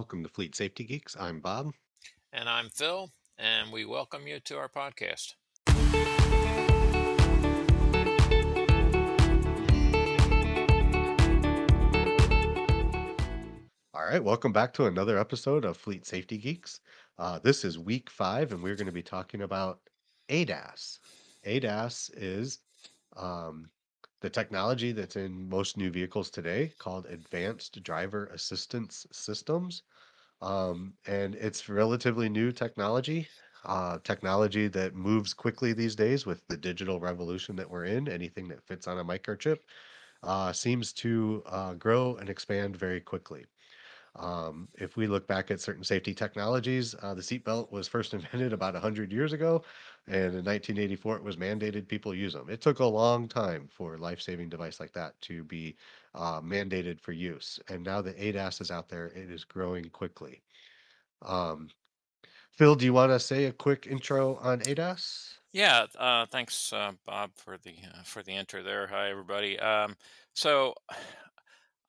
Welcome to Fleet Safety Geeks. I'm Bob. And I'm Phil, and we welcome you to our podcast. All right, welcome back to another episode of Fleet Safety Geeks. Uh, this is week five, and we're going to be talking about ADAS. ADAS is um, the technology that's in most new vehicles today called Advanced Driver Assistance Systems. Um, and it's relatively new technology, uh, technology that moves quickly these days with the digital revolution that we're in. Anything that fits on a microchip uh, seems to uh, grow and expand very quickly. Um, if we look back at certain safety technologies, uh, the seatbelt was first invented about 100 years ago, and in 1984 it was mandated people use them. It took a long time for a life-saving device like that to be uh, mandated for use, and now that ADAS is out there, it is growing quickly. Um, Phil, do you want to say a quick intro on ADAS? Yeah, uh, thanks, uh, Bob, for the uh, for the intro there. Hi, everybody. Um, so,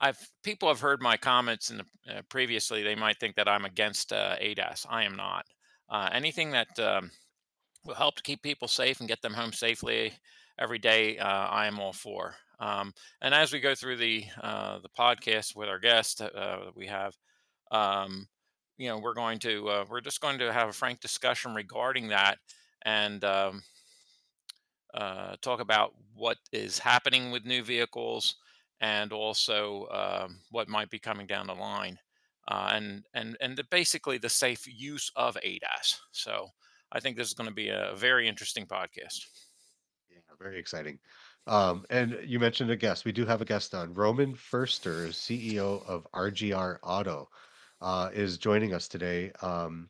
I've people have heard my comments in the uh, previously. They might think that I'm against uh, ADAS. I am not. Uh, anything that um, will help to keep people safe and get them home safely every day, uh, I am all for. Um, and as we go through the uh, the podcast with our guest uh, that we have, um, you know, we're going to we're just going to have a frank discussion regarding that and um, talk about what is happening with new vehicles and also um, what might be coming down the line, uh, and and and the, basically the safe use of ADAS. So I think this is going to be a very interesting podcast. Yeah, very exciting. Um, and you mentioned a guest. We do have a guest on. Roman Ferster, CEO of RGR Auto, uh, is joining us today. Um,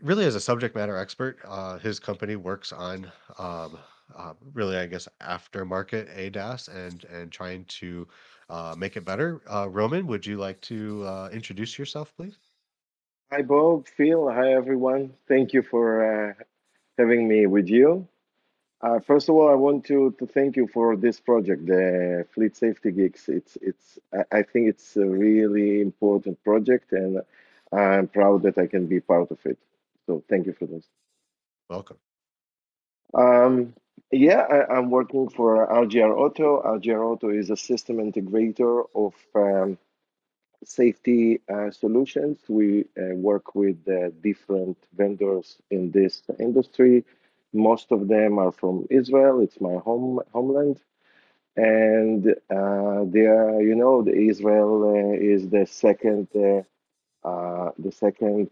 really, as a subject matter expert, uh, his company works on um, uh, really, I guess, aftermarket ADAS and and trying to uh, make it better. Uh, Roman, would you like to uh, introduce yourself, please? Hi, Bob, Phil. Hi, everyone. Thank you for uh, having me with you. Uh, first of all, I want to, to thank you for this project, the Fleet Safety Geeks. It's it's I, I think it's a really important project, and I'm proud that I can be part of it. So thank you for this. Welcome. Um, yeah, I, I'm working for RGR Auto. RGR Auto is a system integrator of um, safety uh, solutions. We uh, work with uh, different vendors in this industry. Most of them are from Israel. It's my home homeland, and uh, they are, you know, the Israel uh, is the second, uh, the second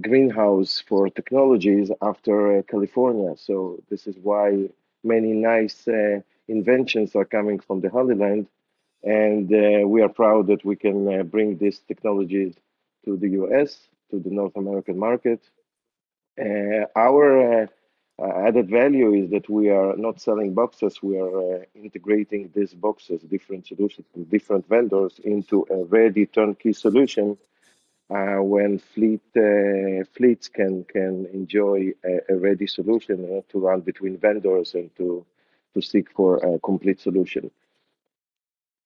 greenhouse for technologies after uh, California. So this is why many nice uh, inventions are coming from the Holy Land and uh, we are proud that we can uh, bring these technologies to the US, to the North American market. Uh, our uh, uh, added value is that we are not selling boxes, we are uh, integrating these boxes, different solutions different vendors, into a ready turnkey solution. When fleet fleets can can enjoy a, a ready solution to run between vendors and to to seek for a complete solution.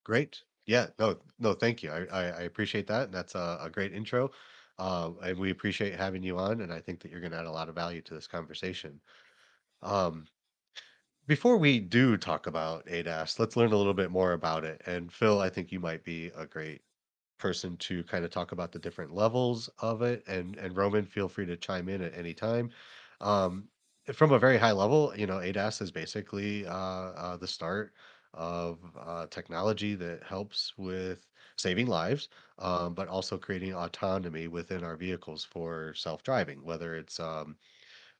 Great. Yeah. No, no, thank you. I, I, I appreciate that. That's a, a great intro. Uh, and we appreciate having you on. And I think that you're going to add a lot of value to this conversation. Um, before we do talk about ADAS, let's learn a little bit more about it. And Phil, I think you might be a great person to kind of talk about the different levels of it. And and Roman, feel free to chime in at any time. Um, from a very high level, you know, ADAS is basically uh, uh, the start of uh, technology that helps with saving lives, um, but also creating autonomy within our vehicles for self-driving, whether it's um,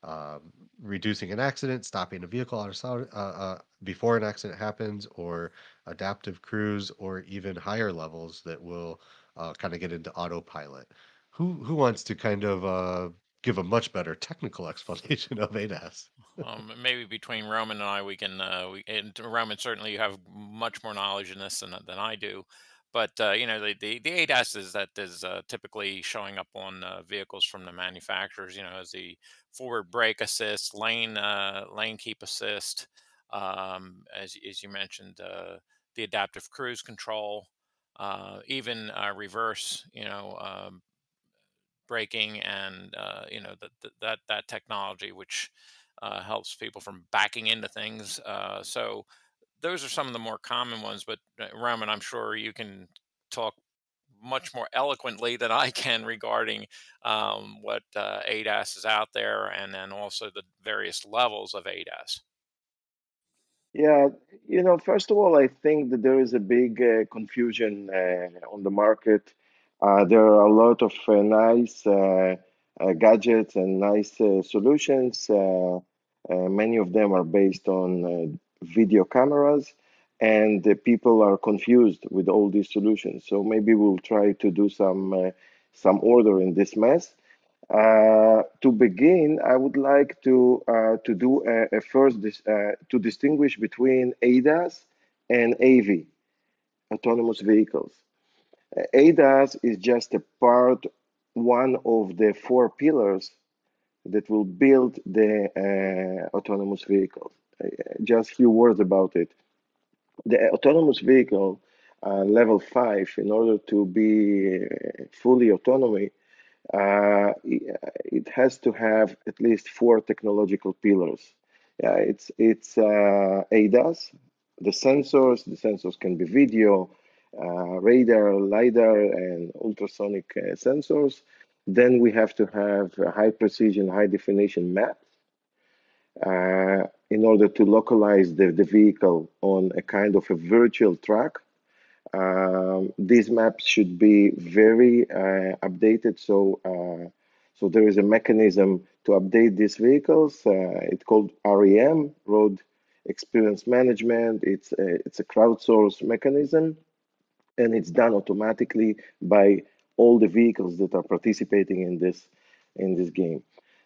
um, reducing an accident, stopping a vehicle out of uh, uh, before an accident happens, or adaptive cruise, or even higher levels that will uh, kind of get into autopilot. Who who wants to kind of uh, give a much better technical explanation of ADAS? Um, maybe between Roman and I, we can. Uh, we and Roman certainly you have much more knowledge in this than than I do. But uh, you know the, the the ADAS is that is uh, typically showing up on uh, vehicles from the manufacturers. You know, as the forward brake assist, lane uh, lane keep assist, um, as as you mentioned, uh, the adaptive cruise control. uh, even uh, reverse, you know, um, braking and uh, you know that that that technology, which uh, helps people from backing into things. Uh, so those are some of the more common ones. But uh, Roman, I'm sure you can talk much more eloquently than I can regarding um, what ADAS is out there, and then also the various levels of ADAS. Yeah, you know, first of all, I think that there is a big uh, confusion uh, on the market. Uh, there are a lot of uh, nice uh, uh, gadgets and nice uh, solutions. Uh, uh, many of them are based on uh, video cameras, and people are confused with all these solutions. So maybe we'll try to do some uh, some order in this mess. Uh, to begin, I would like to uh, to do a, a first dis, uh, to distinguish between ADAS and AV, autonomous vehicles. Uh, ADAS is just a part, one of the four pillars that will build the uh, autonomous vehicle. Uh, just a few words about it. The autonomous vehicle level five, in order to be fully autonomy, uh, it has to have at least four technological pillars. It's it's uh, ADAS, the sensors. The sensors can be video, uh, radar, lidar, and ultrasonic uh, sensors. Then we have to have high precision, high definition maps uh, in order to localize the, the vehicle on a kind of a virtual track um, these maps should be very uh, updated. So, uh, so there is a mechanism to update these vehicles. Uh, it's called REM, Road Experience Management. It's a, it's a crowdsourced mechanism, and it's done automatically by all the vehicles that are participating in this in this game.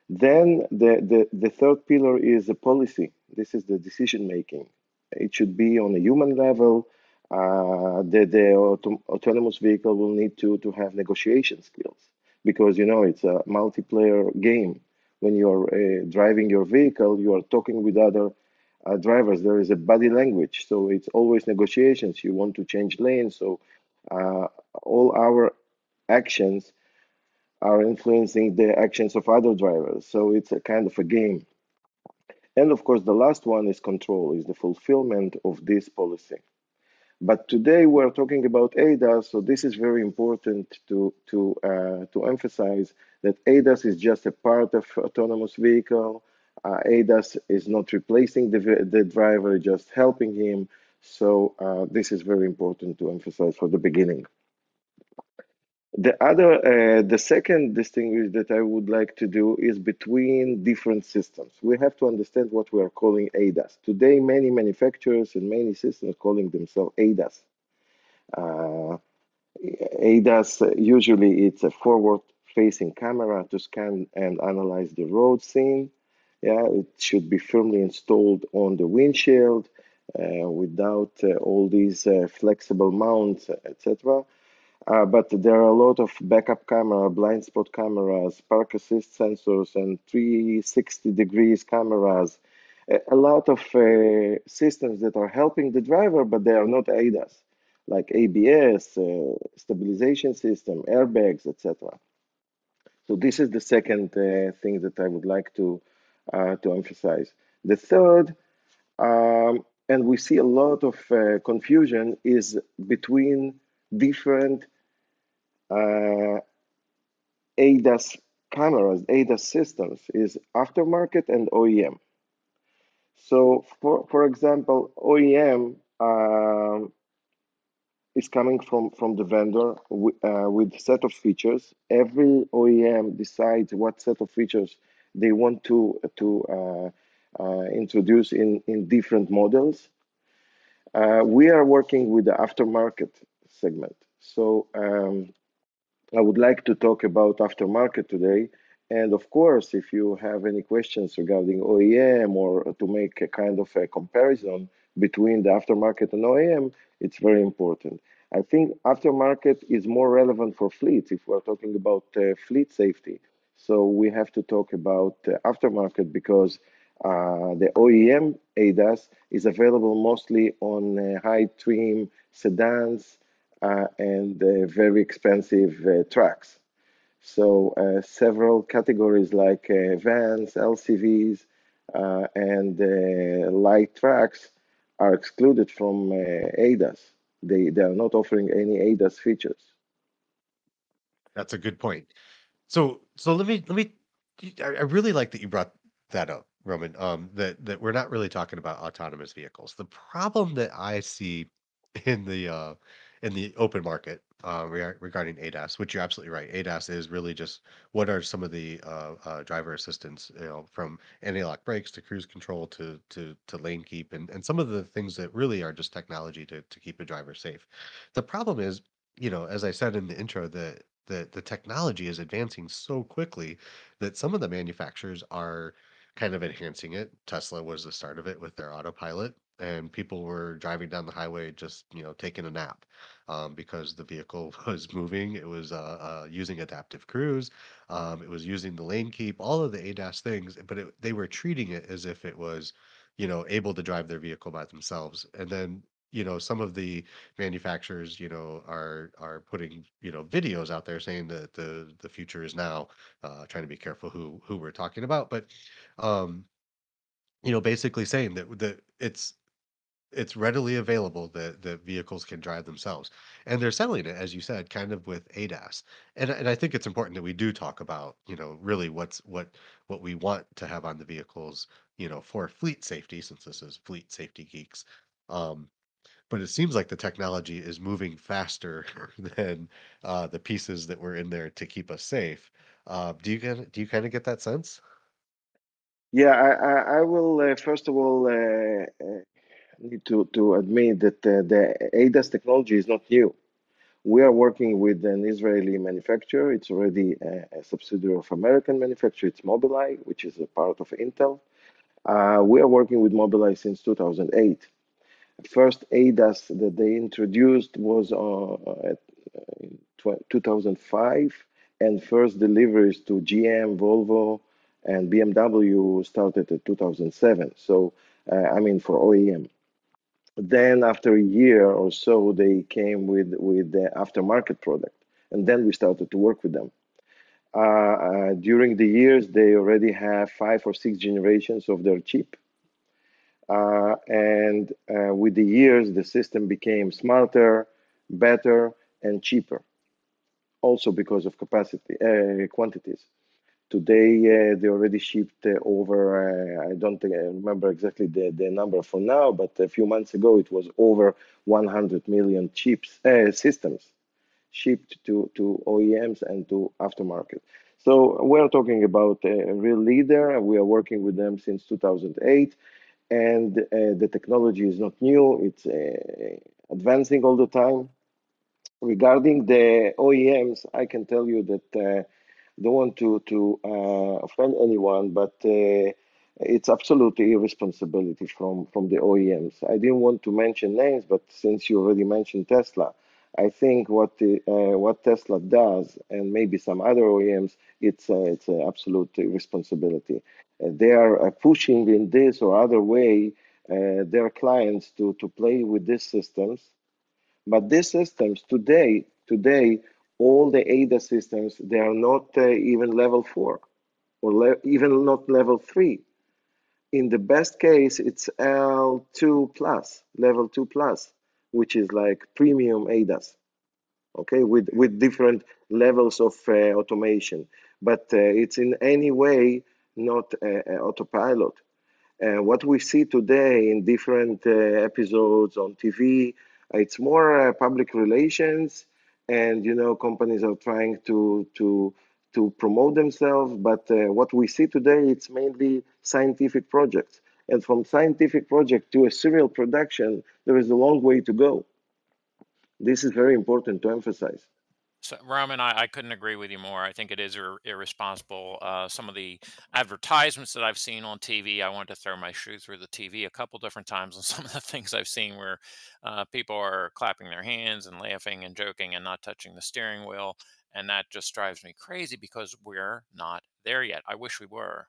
Then the, the, the third pillar is the policy. This is the decision making. It should be on a human level uh, the, the auto autonomous vehicle will need to, to have negotiation skills because, you know, it's a multiplayer game. When you're uh, driving your vehicle, you are talking with other uh, drivers. There is a body language, so it's always negotiations. You want to change lanes, so uh, all our actions are influencing the actions of other drivers. So it's a kind of a game. And of course, the last one is control, is the fulfillment of this policy. But today we're talking about ADAS, so this is very important to to uh, to emphasize that ADAS is just a part of autonomous vehicle. Uh, ADAS is not replacing the the driver, just helping him. So uh, this is very important to emphasize for the beginning. The other, uh, the second distinguish that I would like to do is between different systems. We have to understand what we are calling ADAS. Today, many manufacturers and many systems calling themselves ADAS. Uh, ADAS, usually it's a forward-facing camera to scan and analyze the road scene. Yeah, it should be firmly installed on the windshield uh, without uh, all these uh, flexible mounts, etc. Uh, but there are a lot of backup camera, blind spot cameras, park assist sensors, and 360 degrees cameras. A, lot of uh, systems that are helping the driver, but they are not ADAS, like ABS, uh, stabilization system, airbags, etc. So this is the second uh, thing that I would like to uh, to emphasize. The third, um, and we see a lot of uh, confusion, is between different uh, ADAS cameras, ADAS systems is aftermarket and OEM. So for, for example, OEM um, is coming from, from the vendor uh, with set of features. Every OEM decides what set of features they want to, to uh, uh, introduce in, in different models. Uh, we are working with the aftermarket segment. So um, I would like to talk about aftermarket today. And of course, if you have any questions regarding OEM or to make a kind of a comparison between the aftermarket and OEM, it's very important. I think aftermarket is more relevant for fleets if we're talking about uh, fleet safety. So we have to talk about uh, aftermarket because uh, the OEM ADAS is available mostly on uh, high trim sedans, and uh, very expensive uh, trucks. So uh, several categories like uh, vans, LCVs, uh, and light trucks are excluded from ADAS. They, they are not offering any ADAS features. That's a good point. So so let me let me I, I really like that you brought that up, Roman. Um that that we're not really talking about autonomous vehicles. The problem that I see in the uh in the open market uh re- regarding ADAS, which you're absolutely right. ADAS is really just what are some of the uh, uh driver assistance, you know, from anti-lock brakes to cruise control to to to lane keep and and some of the things that really are just technology to to keep a driver safe. The problem is, you know, as I said in the intro, that the the technology is advancing so quickly that some of the manufacturers are kind of enhancing it. Tesla was the start of it with their autopilot, and people were driving down the highway just you know taking a nap um, because the vehicle was moving. It was uh, uh, using adaptive cruise. Um, it was using the lane keep, all of the ADAS things, but it, they were treating it as if it was you know able to drive their vehicle by themselves. And then you know some of the manufacturers you know are are putting you know videos out there saying that the the future is now uh trying to be careful who who we're talking about but um you know basically saying that that it's it's readily available that the vehicles can drive themselves and they're selling it as you said kind of with ADAS and and I think it's important that we do talk about you know really what's what what we want to have on the vehicles you know for fleet safety since this is fleet safety geeks um but it seems like the technology is moving faster than uh, the pieces that were in there to keep us safe. Uh, do you get do you kind of get that sense? Yeah, I, I, I will uh, first of all uh, uh, need to, to admit that uh, the ADAS technology is not new. We are working with an Israeli manufacturer. It's already a, a subsidiary of American manufacturer. It's Mobileye, which is a part of Intel. Uh, we are working with Mobileye since 2008 first ADAS that they introduced was uh, at, uh, in 2005, and first deliveries to GM, Volvo, and BMW started in 2007. So, uh, I mean, for OEM. Then, after a year or so, they came with with the aftermarket product, and then we started to work with them. Uh, uh, during the years, they already have five or six generations of their chip uh, and uh, with the years, the system became smarter, better, and cheaper. Also because of capacity uh, quantities. Today, uh, they already shipped uh, over. Uh, I don't think, I remember exactly the, the number for now, but a few months ago, it was over 100 million chips systems shipped to to OEMs and to aftermarket. So we're talking about a real leader. We are working with them since 2008 and uh, the technology is not new, it's uh, advancing all the time. Regarding the OEMs, I can tell you that uh, don't want to, to offend anyone, but it's absolutely irresponsibility from, from the OEMs. I didn't want to mention names, but since you already mentioned Tesla, I think what the, uh, what Tesla does, and maybe some other OEMs, it's uh, it's an absolute responsibility. Uh, they are uh, pushing in this or other way uh, their clients to to play with these systems, but these systems today today all the ADA systems they are not uh, even level four or le even not level three. In the best case, it's L2 plus, level two plus which is like premium ADAS, okay, with, with different levels of uh, automation. But uh, it's in any way not autopilot. What we see today in different uh, episodes on TV, it's more uh, public relations, and you know companies are trying to to to promote themselves. But uh, what we see today, it's mainly scientific projects. And from scientific project to a serial production, there is a long way to go. This is very important to emphasize. So, Roman, I, I couldn't agree with you more. I think it is ir- irresponsible. Uh, some of the advertisements that I've seen on TV, I wanted to throw my shoe through the TV a couple different times on some of the things I've seen where uh, people are clapping their hands and laughing and joking and not touching the steering wheel. And that just drives me crazy because we're not there yet. I wish we were.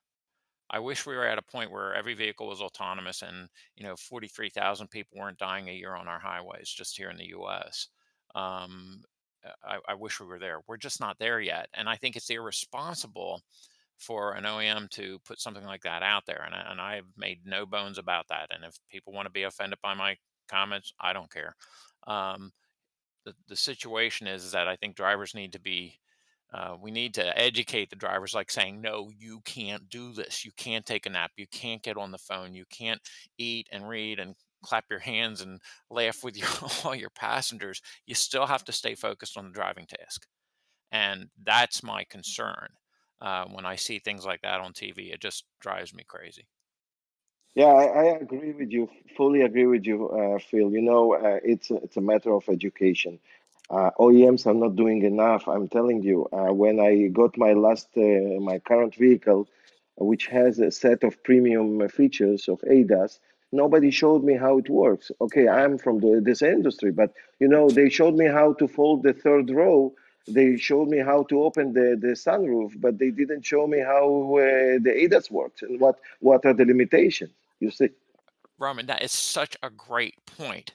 I wish we were at a point where every vehicle was autonomous and, you know, 43,000 people weren't dying a year on our highways just here in the US. Um, I, I wish we were there. We're just not there yet, and I think it's irresponsible for an OEM to put something like that out there. And, I, and I've made no bones about that. And if people want to be offended by my comments, I don't care. Um, the, the situation is, is that I think drivers need to be uh, we need to educate the drivers like saying no you can't do this you can't take a nap you can't get on the phone you can't eat and read and clap your hands and laugh with your all your passengers you still have to stay focused on the driving task and that's my concern uh, when i see things like that on tv it just drives me crazy Yeah, I, I agree with you, fully agree with you, uh, Phil. You know, uh, it's a, it's a matter of education. Uh, OEMs are not doing enough. I'm telling you. Uh, when I got my last, uh, my current vehicle, which has a set of premium features of ADAS, nobody showed me how it works. Okay, I'm from the, this industry, but you know, they showed me how to fold the third row. They showed me how to open the, the sunroof, but they didn't show me how uh, the ADAS works and what what are the limitations. You see, roman that is such a great point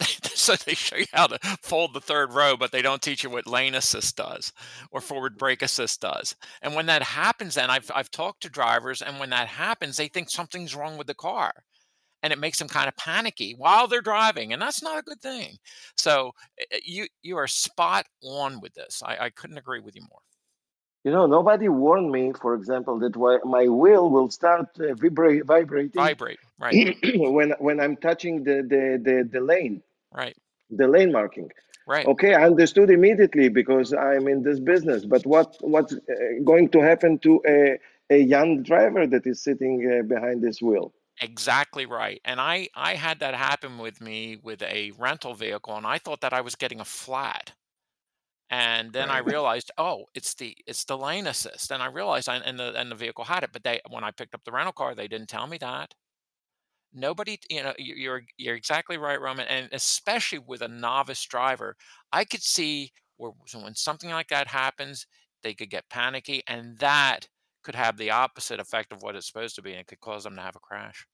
so they show you how to fold the third row, but they don't teach you what lane assist does or forward brake assist does. And when that happens, then I've I've talked to drivers, and when that happens, they think something's wrong with the car, and it makes them kind of panicky while they're driving, and that's not a good thing. So eh, eh, you you are spot on with this. I, I couldn't agree with you more. you know, nobody warned me, for example, that my wheel will start uh, vibra- vibrating Vibrate, right, when when I'm touching the, the the the lane, right, the lane marking. right. Okay, I understood immediately because I'm in this business. But what what's going to happen to a a young driver that is sitting uh, behind this wheel? Exactly right. And I I had that happen with me with a rental vehicle, and I thought that I was getting a flat. And then I Right. realized, oh, it's the it's the lane assist. And I realized I and the and the vehicle had it, but they when I picked up the rental car, they didn't tell me that. Nobody, you know, you- you're you're exactly right, Roman, and especially with a novice driver, I could see where so when something like that happens, they could get panicky, and that could have the opposite effect of what it's supposed to be, and it could cause them to have a crash.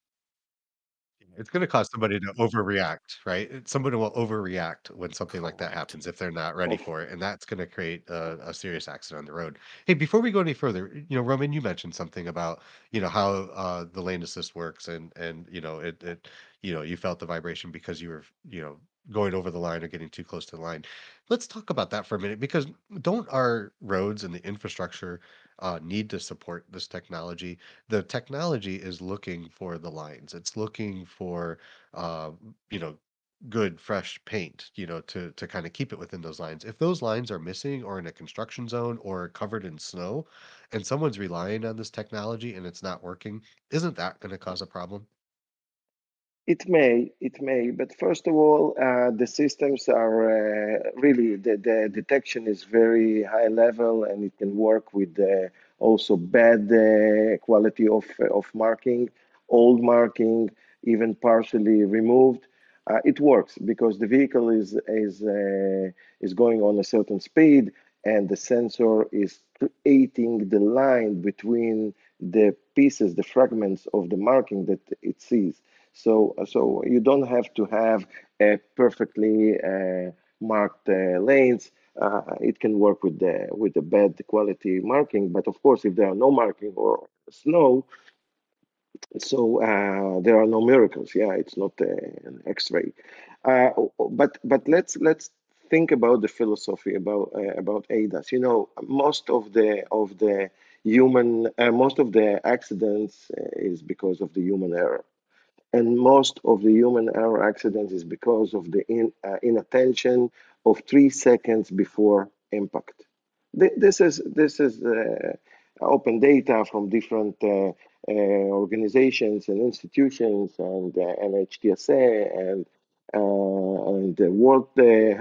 It's gonna cause somebody to overreact, right? It someone will overreact when something like that Correct. happens if they're not ready for it, and that's gonna create a a serious accident on the road. Hey, before we go any further, you know, Roman, you mentioned something about, you know, how, uh, the lane assist works and and, you know, it it you know, you felt the vibration because you were, you know, going over the line or getting too close to the line. Let's talk about that for a minute because don't our roads and the infrastructure, uh, need to support this technology? the technology is looking for the lines. It's looking for, uh, you know, good fresh paint, you know, to to kind of keep it within those lines. If those lines are missing or in a construction zone or covered in snow, and someone's relying on this technology and it's not working, isn't that going to cause a problem? It may, it may, but first of all, uh, the systems are uh, really the, the detection is very high level and it can work with uh, also bad uh, quality of of marking, old marking, even partially removed. Uh, it works because the vehicle is is uh, is going on a certain speed and the sensor is creating the line between the pieces, the fragments of the marking that it sees. So, so you don't have to have a perfectly uh, marked uh, lanes. Uh, it can work with the with the bad quality marking, but of course, if there are no marking or snow, so uh, there are no miracles. Yeah, it's not uh, an X-ray. Uh, but but let's let's think about the philosophy about about ADAS. You know, most of the of the human most of the accidents is because of the human error and most of the human error accidents is because of the in, uh, inattention of three seconds before impact. This is this is uh, open data from different uh, uh, organizations and institutions and uh, NHTSA and uh, and the World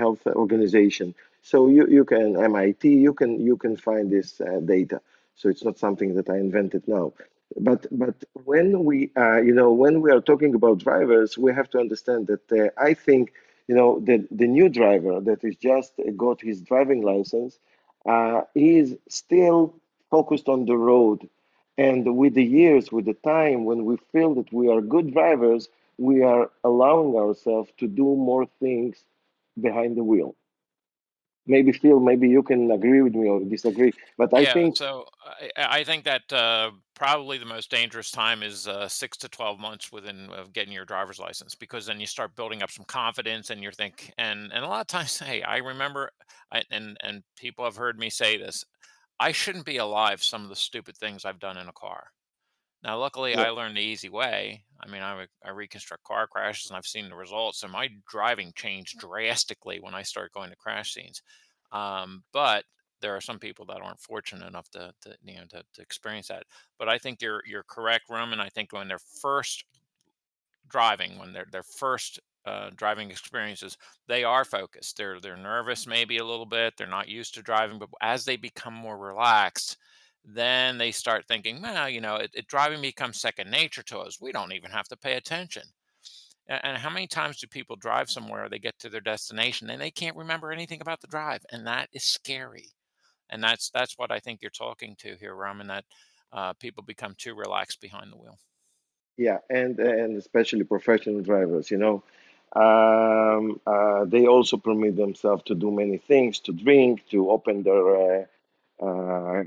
Health Organization. So you, you can MIT you can you can find this data. So it's not something that I invented now. But but when we uh, you know when we are talking about drivers, we have to understand that uh, I think you know the the new driver that is just got his driving license uh, is still focused on the road. And with the years, with the time, when we feel that we are good drivers, we are allowing ourselves to do more things behind the wheel. Maybe Phil, maybe you can agree with me or disagree, but I Yeah, think so I, I think that uh, probably the most dangerous time is uh, six to twelve months within of getting your driver's license because then you start building up some confidence and you're think and and a lot of times, hey, I remember, I, and and people have heard me say this, I shouldn't be alive. Some of the stupid things I've done in a car. Now, luckily, yeah, I learned the easy way. I mean, I, re- I reconstruct car crashes and I've seen the results, and my driving changed drastically when I started going to crash scenes. Um, but there are some people that aren't fortunate enough to, to you know to, to experience that. But I think you're you're correct, Roman. I think when they're first driving, when they're their first uh, driving experiences, they are focused. They're they're nervous, maybe a little bit. They're not used to driving, but as they become more relaxed, then they start thinking, well, you know, it, it driving becomes second nature to us. We don't even have to pay attention. And how many times do people drive somewhere, they get to their destination and they can't remember anything about the drive, and that is scary. And that's that's what I think you're talking to here, Raman. That uh, people become too relaxed behind the wheel. yeah, and and especially professional drivers, you know, um, uh, they also permit themselves to do many things, to drink, to open their uh, uh,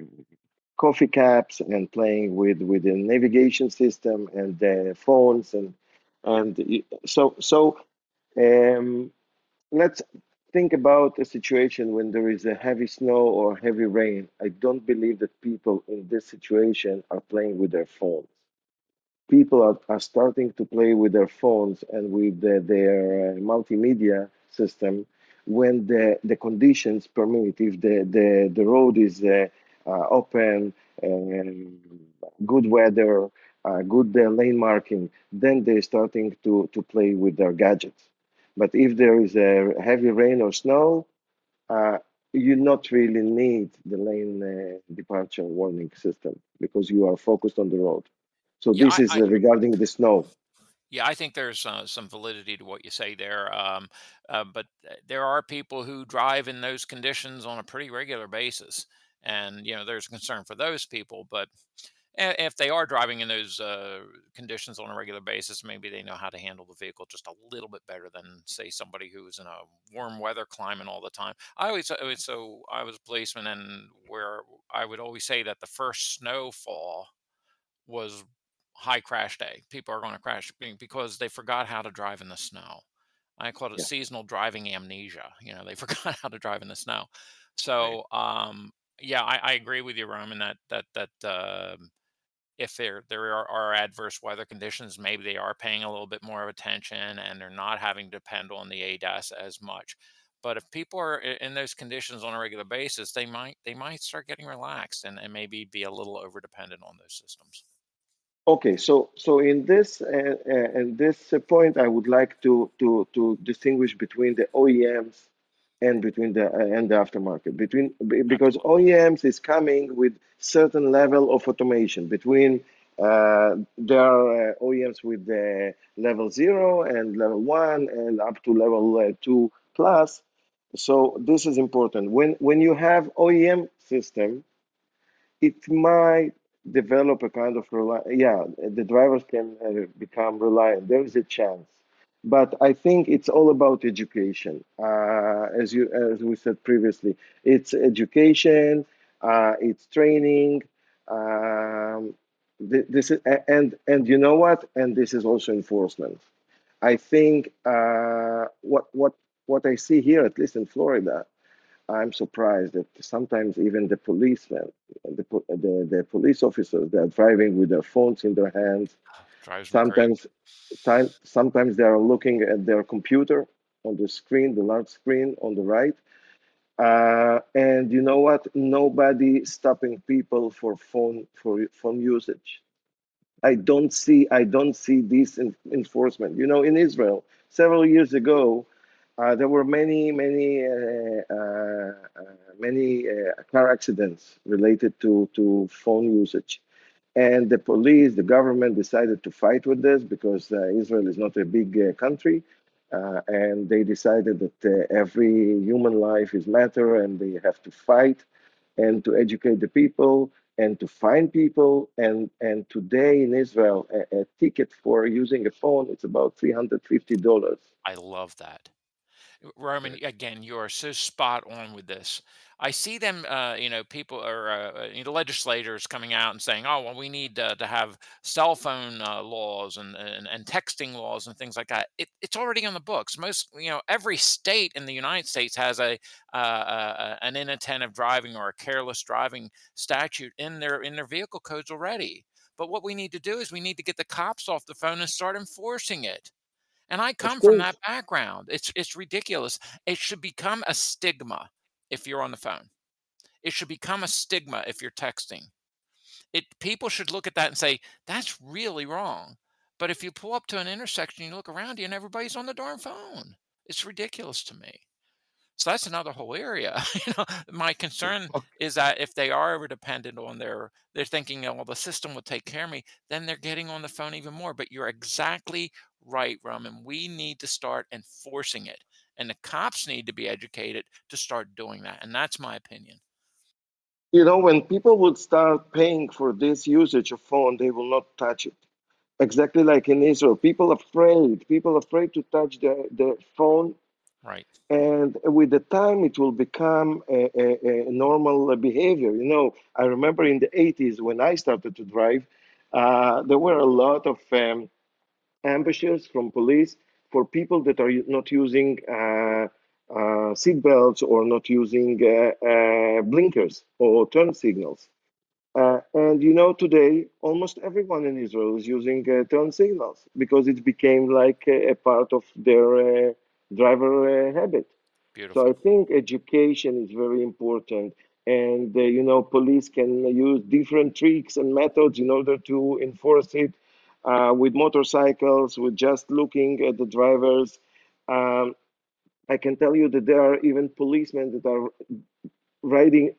coffee caps and playing with with the navigation system and the phones and and so so um, let's think about a situation when there is a heavy snow or heavy rain. I don't believe that people in this situation are playing with their phones. People are, are starting to play with their phones and with the, their uh, multimedia system when the, the conditions permit. If the, the, the road is uh, open, um, good weather, uh, good uh, lane marking, then they're starting to, to play with their gadgets. But if there is a heavy rain or snow, uh, you not really need the lane uh, departure warning system because you are focused on the road. So Yeah, this I, is I uh, regarding the snow. Yeah, I think there's uh, some validity to what you say there. Um, uh, but uh, there are people who drive in those conditions on a pretty regular basis. And, you know, there's concern for those people. But if they are driving in those uh, conditions on a regular basis, maybe they know how to handle the vehicle just a little bit better than, say, somebody who's in a warm weather climate all the time. I always, so I was a policeman, and where I would always say that the first snowfall was high crash day. People are going to crash because they forgot how to drive in the snow. I call it Yeah. seasonal driving amnesia. You know, they forgot how to drive in the snow. So, um, yeah, I, I agree with you, Roman, that that that um if there there are, are adverse weather conditions, maybe they are paying a little bit more of attention and they're not having to depend on the ADAS as much. But if people are in those conditions on a regular basis, they might they might start getting relaxed and, and maybe be a little over dependent on those systems. Okay, so so in this uh, uh, in this uh, point, I would like to to to distinguish between the OEMs and between the uh, and the aftermarket. Between because OEMs is coming with certain level of automation. Between uh, there are uh, OEMs with the level zero and level one and up to level uh, two plus. So this is important. When when you have OEM system it might develop a kind of rely yeah the drivers can uh, become reliant there is a chance but i think it's all about education. Uh, as you as we said previously it's education uh, it's training um, th- this is, and and you know what? And this is also enforcement. I think uh, what what what i see here at least in florida I'm surprised that sometimes even the policemen, the, the, the police officers, they're driving with their phones in their hands. Drives. Sometimes, time, sometimes they are looking at their computer on the screen, the large screen on the right. Uh, and you know what? Nobody stopping people for phone for phone usage. I don't see I don't see this in, enforcement. You know, in Israel, several years ago, uh, there were many many uh, uh, uh, many uh, car accidents related to to phone usage, and the police, the government decided to fight with this because uh, Israel is not a big uh, country. Uh, and they decided that every human life is matter and they have to fight and to educate the people and to find people. And, and today in Israel, a, a ticket for using a phone, it's about $350. I love that. Roman, Right. again, you are so spot on with this. I see them, uh, you know, people or uh, you know, legislators coming out and saying, "Oh, well, we need uh, to have cell phone uh, laws and, and and texting laws and things like that." It, it's already on the books. Most, you know, every state in the United States has a uh, uh, an inattentive driving or a careless driving statute in their in their vehicle codes already. But what we need to do is we need to get the cops off the phone and start enforcing it. And I come from that background. It's it's ridiculous. It should become a stigma if you're on the phone. It should become a stigma if you're texting. It people should look at that and say, "That's really wrong." But if you pull up to an intersection, you look around you and everybody's on the darn phone. It's ridiculous to me. So that's another whole area. You know, my concern Oh, is that if they are ever dependent on their they're thinking, "Oh, well, the system will take care of me," then they're getting on the phone even more. But you're exactly right, Roman. We need to start enforcing it. And the cops need to be educated to start doing that. And that's my opinion. you know, when people would start paying for this usage of phone, they will not touch it. Exactly like in Israel, people afraid, people afraid to touch the, the phone, Right. and with the time it will become a, a, a normal behavior. You know, I remember in the 80s when I started to drive, uh, there were a lot of um, ambushes from police for people that are not using uh, uh, seat belts or not using uh, uh, blinkers or turn signals. Uh, and you know, today almost everyone in Israel is using turn signals because it became like a, a part of their driver uh, habit. So I think education is very important, and uh, you know, police can use different tricks and methods in order to enforce it. Uh, with motorcycles, with just looking at the drivers, um, I can tell you that there are even policemen that are riding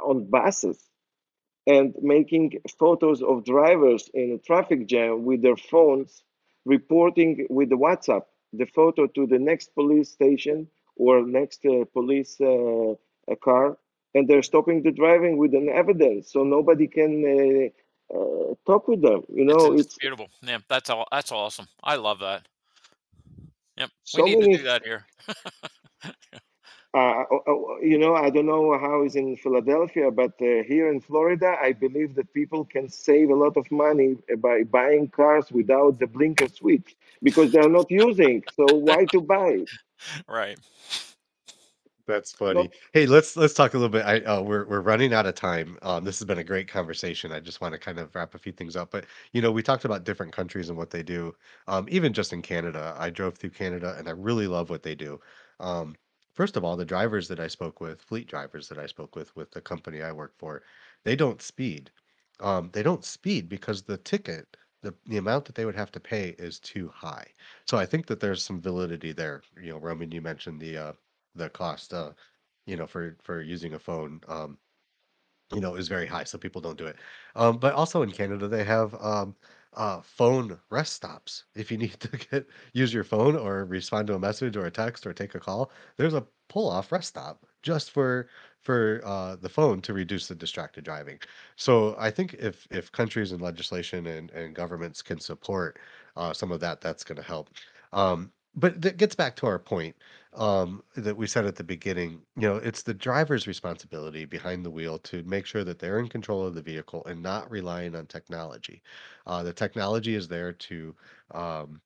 on buses and making photos of drivers in a traffic jam with their phones, reporting with the WhatsApp the photo to the next police station or next uh, police uh, car, and they're stopping the driving with an evidence, so nobody can uh, uh, talk with them. You know, it's it's beautiful. Yeah, that's all that's awesome. I love that. Yep. We so need to do that here. Uh, uh, uh, you know, I don't know how it's in Philadelphia, but uh, here in Florida, I believe that people can save a lot of money by buying cars without the blinker switch because they're not using. So why to buy? right. that's Not funny. Hey, let's let's talk a little bit. I uh, we're we're running out of time. Um, this has been a great conversation. I just want to kind of wrap a few things up. But you know, we talked about different countries and what they do. Um, even just in Canada, I drove through Canada and I really love what they do. Um, first of all, the drivers that I spoke with, fleet drivers that I spoke with, with the company I work for, they don't speed. Um, they don't speed because the ticket, the the amount that they would have to pay is too high. So I think that there's some validity there. You know, Roman, you mentioned the uh, the cost, uh, you know, for for using a phone. Um, you know, is very high, so people don't do it. Um, but also in Canada, they have um, uh, phone rest stops. If you need to get use your phone or respond to a message or a text or take a call, there's a pull off rest stop just for for uh, the phone to reduce the distracted driving. So I think if if countries and legislation and, and governments can support uh, some of that, that's going to help. Um, but that gets back to our point um, that we said at the beginning, you know, it's the driver's responsibility behind the wheel to make sure that they're in control of the vehicle and not relying on technology. Uh, the technology is there to, um,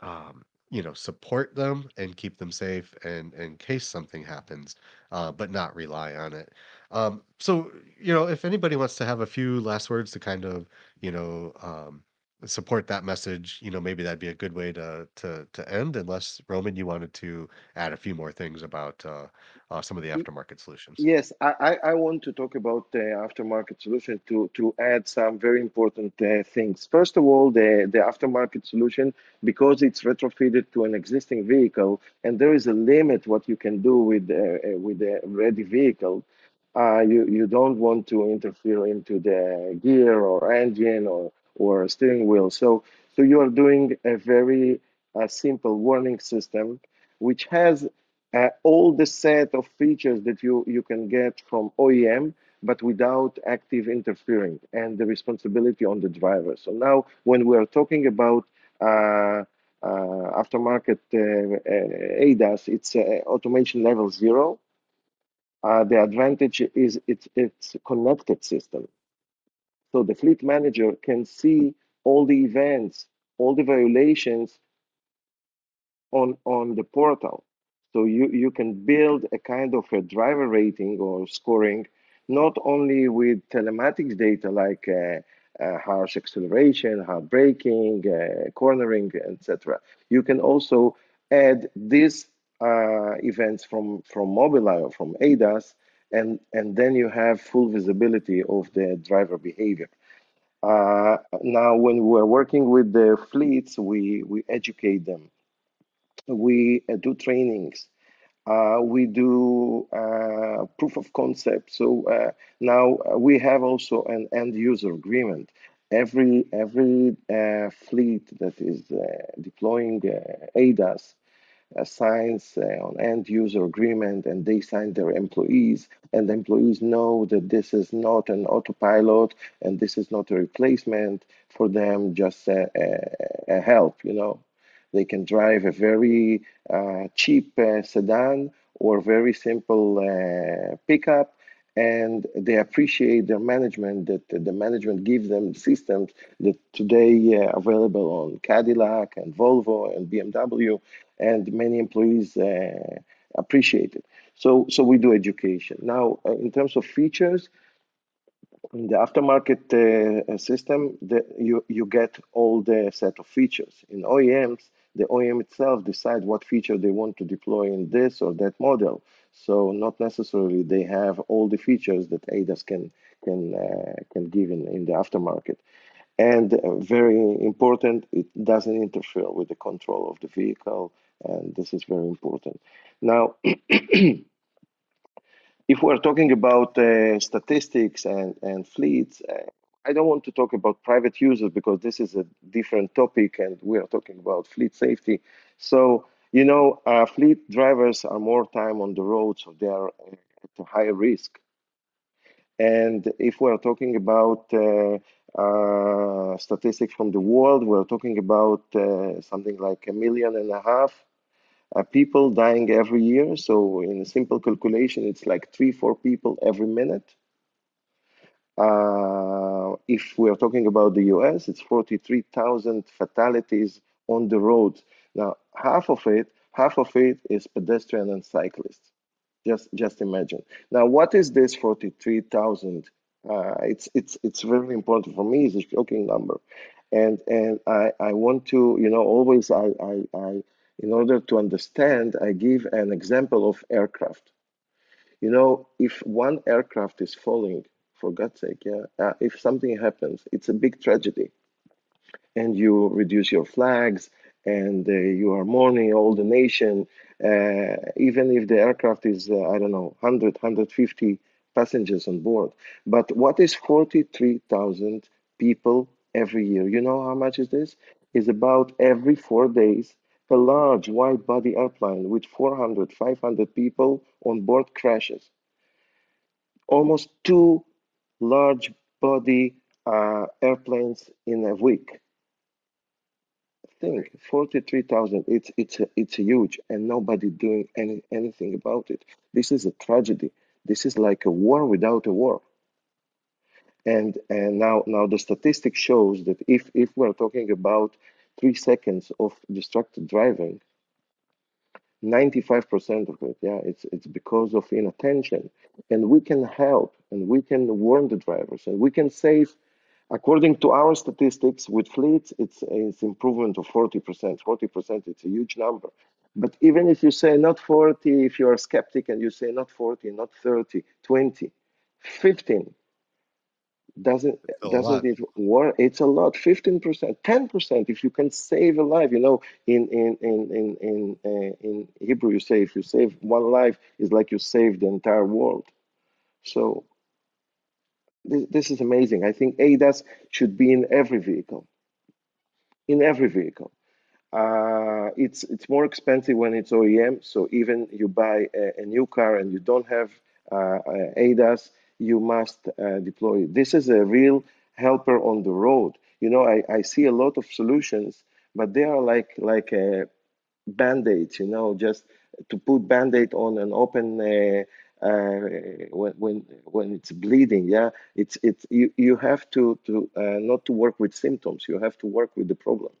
um, you know, support them and keep them safe, and in case something happens, uh, but not rely on it. Um, so, you know, if anybody wants to have a few last words to kind of, you know, um, support that message, you know, maybe that'd be a good way to to to end. Unless Roman, you wanted to add a few more things about uh, uh, some of the aftermarket solutions. Yes, I, I want to talk about the aftermarket solution to, to add some very important uh, things. First of all, the, the aftermarket solution, because it's retrofitted to an existing vehicle, and there is a limit what you can do with uh, uh, with a ready vehicle. Uh, you, you don't want to interfere into the gear or engine or, or steering wheel. So, so you are doing a very uh, simple warning system, which has uh, all the set of features that you, you can get from OEM, but without active interfering and the responsibility on the driver. So now when we are talking about uh, uh, aftermarket uh, uh, ADAS, it's automation level zero. The advantage is it's it's connected system. So the fleet manager can see all the events, all the violations on on the portal. So you you can build a kind of a driver rating or scoring, not only with telematics data like uh, uh, harsh acceleration, hard braking, uh, cornering, etc. You can also add these uh, events from from Mobileye or from ADAS, and and then you have full visibility of the driver behavior. Uh, now, when we're working with the fleets, we we educate them. We uh, do trainings. Uh, we do uh, proof of concept. So uh, now uh, we have also an end user agreement. Every every fleet that is deploying adas signs on end user agreement and they sign their employees and the employees know that this is not an autopilot and this is not a replacement for them just a, a, a help you know. They can drive a very uh, cheap uh, sedan or very simple uh, pickup and they appreciate their management that the management gives them systems that today uh, available on Cadillac and Volvo and BMW and many employees uh, appreciate it. So, so we do education. Now, uh, in terms of features, in the aftermarket uh, system, the, you, you get all the set of features. In OEMs, the OEM itself decide what feature they want to deploy in this or that model. So not necessarily they have all the features that ADAS can can uh, can give in, in the aftermarket. And uh, very important, it doesn't interfere with the control of the vehicle, and this is very important. Now, if we're talking about uh, statistics and, and fleets, uh, I don't want to talk about private users because this is a different topic and we are talking about fleet safety. So, you know, uh, fleet drivers are more time on the road, so they are uh, at a higher risk. And if we're talking about uh, uh, statistics from the world, we're talking about something like a million and a half uh, people dying every year. So in a simple calculation, it's like three, four people every minute. Uh, if we're talking about the US, it's 43,000 fatalities on the roads. Now, half of it, half of it is pedestrian and cyclists. Just, just imagine. Now, what is this 43,000? Uh, it's, it's, it's very important for me. It's a shocking number, and and I, I want to, you know, always I, I, I in order to understand, I give an example of aircraft. You know, if one aircraft is falling, for God's sake, yeah, uh, if something happens, it's a big tragedy. And you reduce your flags and uh, you are mourning all the nation, uh, even if the aircraft is, uh, I don't know, 100, 150 passengers on board. But what is 43,000 people every year? You know how much is this? Is about every four days a large wide-body airplane with 400, 500 people on board crashes. Almost two large-body uh, airplanes in a week. Think 43,000. It's it's it's huge, and nobody doing any anything about it. This is a tragedy. This is like a war without a war. And and now now the statistic shows that if if we're talking about three seconds of distracted driving, 95% of it, yeah, it's it's because of inattention. And we can help and we can warn the drivers and we can save, according to our statistics with fleets, it's it's improvement of 40%. 40%, it's a huge number. But even if you say not 40, if you are skeptic and you say not 40, not 30, 20, 15, doesn't doesn't it work it's a lot 15% 10% if you can save a life you know in in in in in, uh, in hebrew you say if you save one life it's like you save the entire world so this, is amazing i think adas should be in every vehicle in every vehicle uh, it's it's more expensive when it's OEM. So even you buy a, a new car and you don't have uh, uh ADAS, you must uh, deploy. This is a real helper on the road. You know, I, I see a lot of solutions, but they are like like a band-aids, you know, just to put band-aid on an open uh, when when when it's bleeding. Yeah, it's it's you you have to to uh, not to work with symptoms. You have to work with the problem,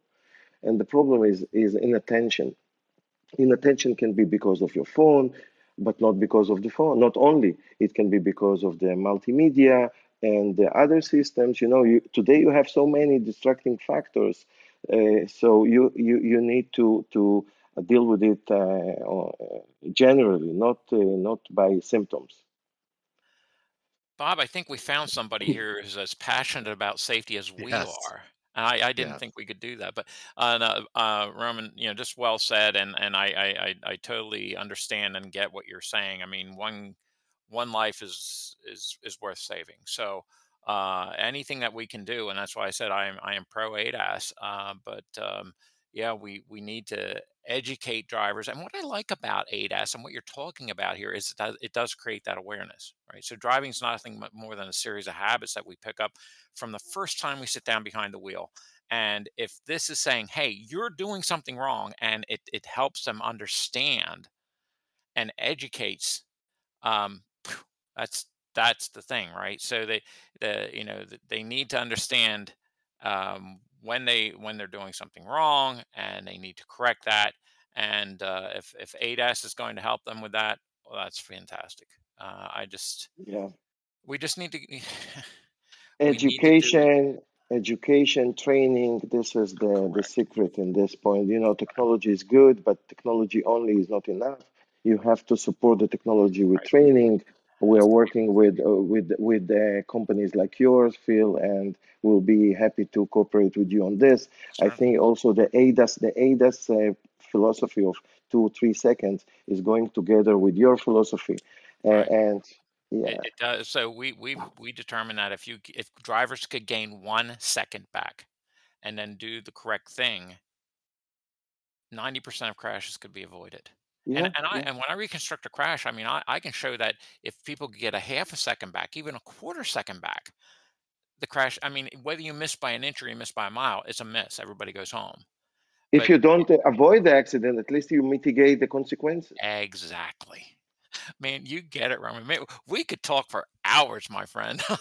and the problem is is inattention. Inattention can be because of your phone, but not because of the phone. Not only it can be because of the multimedia and the other systems. You know, you today you have so many distracting factors. Uh, so you you you need to to deal with it uh, uh, generally, not uh, not by symptoms. Bob, I think we found somebody here who's as passionate about safety as we Yes. are. And I, I didn't Yeah. think we could do that, but uh, no, uh, Roman, you know, just well said, and and I, I I I totally understand and get what you're saying. I mean, one one life is is is worth saving. So uh, anything that we can do, and that's why I said I am I am pro ADAS. Uh, but um, yeah, we we need to educate drivers. And what I like about ADAS and what you're talking about here is that it does create that awareness, right? So driving is nothing more than a series of habits that we pick up from the first time we sit down behind the wheel. And if this is saying, hey, you're doing something wrong, and it, it helps them understand and educates um, that's that's the thing, right? So they the you know they need to understand um, when they when they're doing something wrong, and they need to correct that. And uh, if if ADAS is going to help them with that, well, that's fantastic. Uh, I just Yeah. we just need to we need to Education, education, training, this is the, the secret in this point. You know, technology is good, but technology only is not enough. You have to support the technology with right? training. We are Has to be working with uh, with with uh, companies like yours, Phil, and we'll be happy to cooperate with you on this. I think also the ADAS, the ADAS uh, philosophy of two, three seconds is going together with your philosophy. Uh, right. and It, yeah, it does. So we we we determined that if you if drivers could gain one second back and then do the correct thing 90% of crashes could be avoided. And yeah, and I yeah. and when I reconstruct a crash, I mean, I, I can show that if people get a half a second back, even a quarter second back, the crash, I mean, whether you miss by an inch or you miss by a mile, it's a miss. Everybody goes home. If But you don't avoid the accident, at least you mitigate the consequences. exactly. Man, you get it, Roman. Man, we could talk for hours, my friend.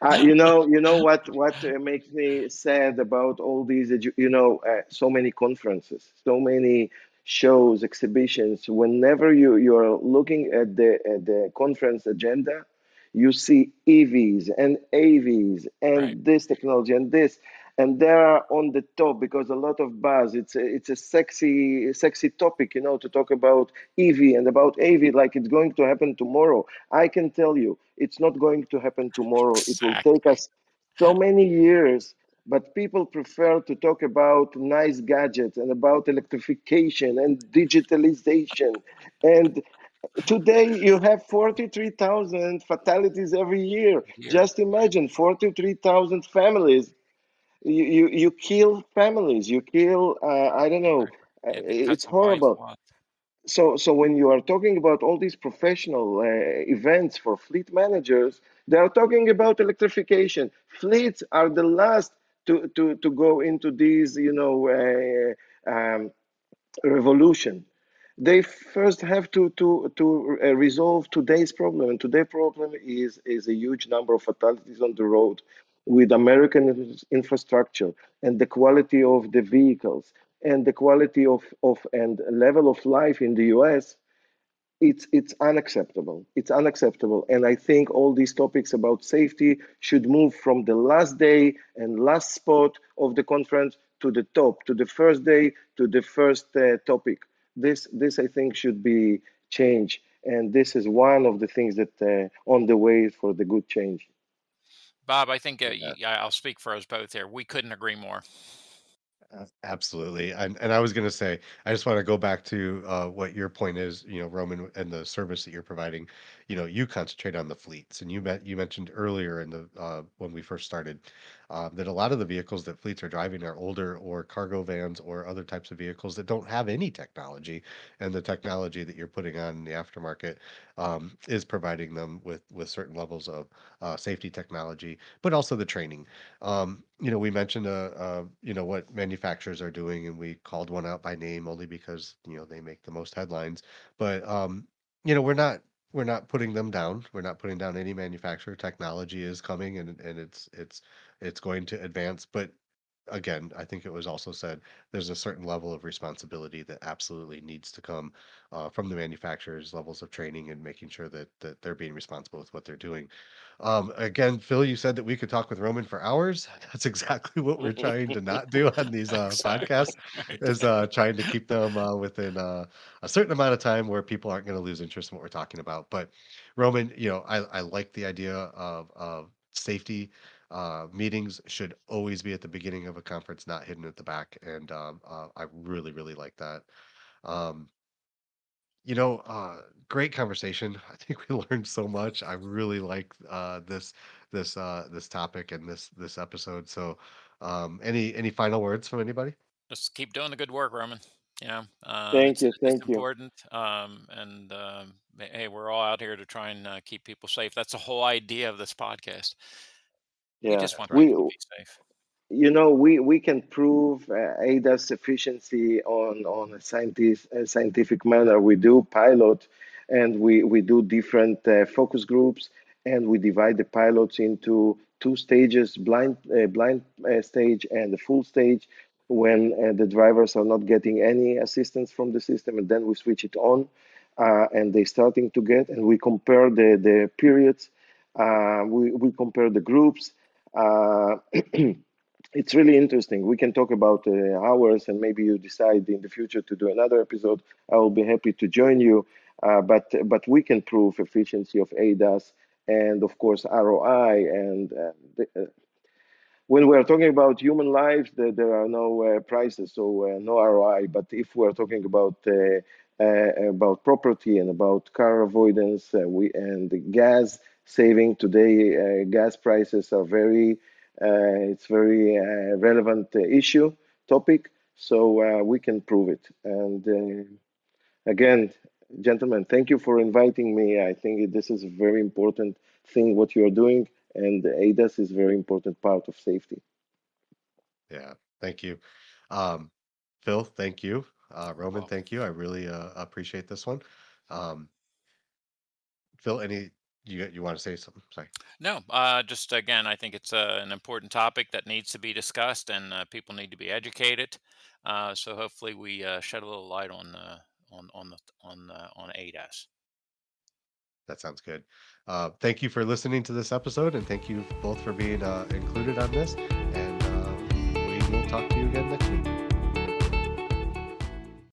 Uh, you know, you know what what uh, makes me sad about all these, you know, uh, so many conferences, so many shows, exhibitions. Whenever you you're looking at the at the conference agenda, you see EVs and AVs right, and this technology and this, and they are on the top because a lot of buzz. It's a, it's a sexy sexy topic, you know, to talk about EV and about AV like it's going to happen tomorrow. I can tell you, it's not going to happen tomorrow. It will take us so many years. But people prefer to talk about nice gadgets and about electrification and digitalization. And today you have 43,000 fatalities every year. Here, Just imagine 43,000 families. You, you, you kill families. You kill, uh, I don't know, uh, Yeah, it's horrible. so so when you are talking about all these professional uh, events for fleet managers they are talking about electrification. Fleets are the last to to to go into these you know uh, um, revolution. They first have to to to uh, resolve today's problem and today's problem is is a huge number of fatalities on the road with american infrastructure and the quality of the vehicles and the quality of of and level of life in the us it's it's unacceptable. It's unacceptable. And i think all these topics about safety should move from the last day and last spot of the conference to the top to the first day to the first uh, topic. This this i think should be changed. And this is one of the things that uh, on the way for the good change Bob, I think uh, Yeah. I'll speak for us both here. We couldn't agree more. Absolutely, and and I was gonna say, I just wanna go back to, uh, what your point is, you know, Roman, and the service that you're providing. You know, you concentrate on the fleets, and you met you mentioned earlier in the uh, when we first started um, that a lot of the vehicles that fleets are driving are older or cargo vans or other types of vehicles that don't have any technology, and the technology that you're putting on in the aftermarket um, is providing them with with certain levels of uh, safety technology, but also the training. Um, you know, we mentioned uh, uh, you know what manufacturers are doing, and we called one out by name only because you know they make the most headlines. But um, you know, we're not we're not putting them down. We're not putting down any manufacturer. Technology is coming, and and it's it's it's going to advance. But again, I think it was also said there's a certain level of responsibility that absolutely needs to come uh, from the manufacturers, levels of training, and making sure that that they're being responsible with what they're doing. Um, again, Phil, you said that we could talk with Roman for hours. That's exactly what we're trying to not do on these uh, podcasts. Is uh, trying to keep them uh, within uh, a certain amount of time where people aren't going to lose interest in what we're talking about. But Roman, you know, I, I like the idea of of safety uh, meetings should always be at the beginning of a conference, not hidden at the back. And um, uh, I really, really like that. Um, you know, uh, great conversation. I think we learned so much. I really like uh, this this uh, this topic and this this episode. So, um, any any final words from anybody? Just keep doing the good work, Roman. You know, um, Thank it's you, it's thank you. important. Um, and um, hey, we're all out here to try and uh, keep people safe. That's the whole idea of this podcast. We Yeah, just want we to be safe. you know we we can prove uh, ADAS efficiency on on a scientific a scientific manner. We do pilot, and we we do different uh, focus groups, and we divide the pilots into two stages: blind uh, blind uh, stage and the full stage. When uh, the drivers are not getting any assistance from the system, and then we switch it on, uh, and they starting to get, and we compare the the periods. Uh, we we compare the groups. Uh, it's really interesting. We can talk about uh, hours, and maybe you decide in the future to do another episode. I will be happy to join you. Uh, but but we can prove efficiency of ADAS and of course ROI and uh, the, uh, when we are talking about human lives, there, there are no uh, prices, so no ROI. But if we are talking about about property and about car avoidance, we and the gas saving today, uh, gas prices are very uh, it's very uh, relevant uh, issue topic. So uh, we can prove it. And uh, again, gentlemen, thank you for inviting me. I think this is a very important thing what you are doing, and ADAS is a very important part of safety. Yeah. Thank you, um, Phil. Thank you, uh, Roman. welcome. Thank you. I really uh, appreciate this one. Um, Phil, any you you want to say something? Sorry. No, uh, just again, I think it's uh, an important topic that needs to be discussed, and uh, people need to be educated. Uh, so hopefully, we uh, shed a little light on uh, on on the on uh, on ADAS. That sounds good. Uh, thank you for listening to this episode, and thank you both for being uh, included on this. And uh, we will talk to you again next week.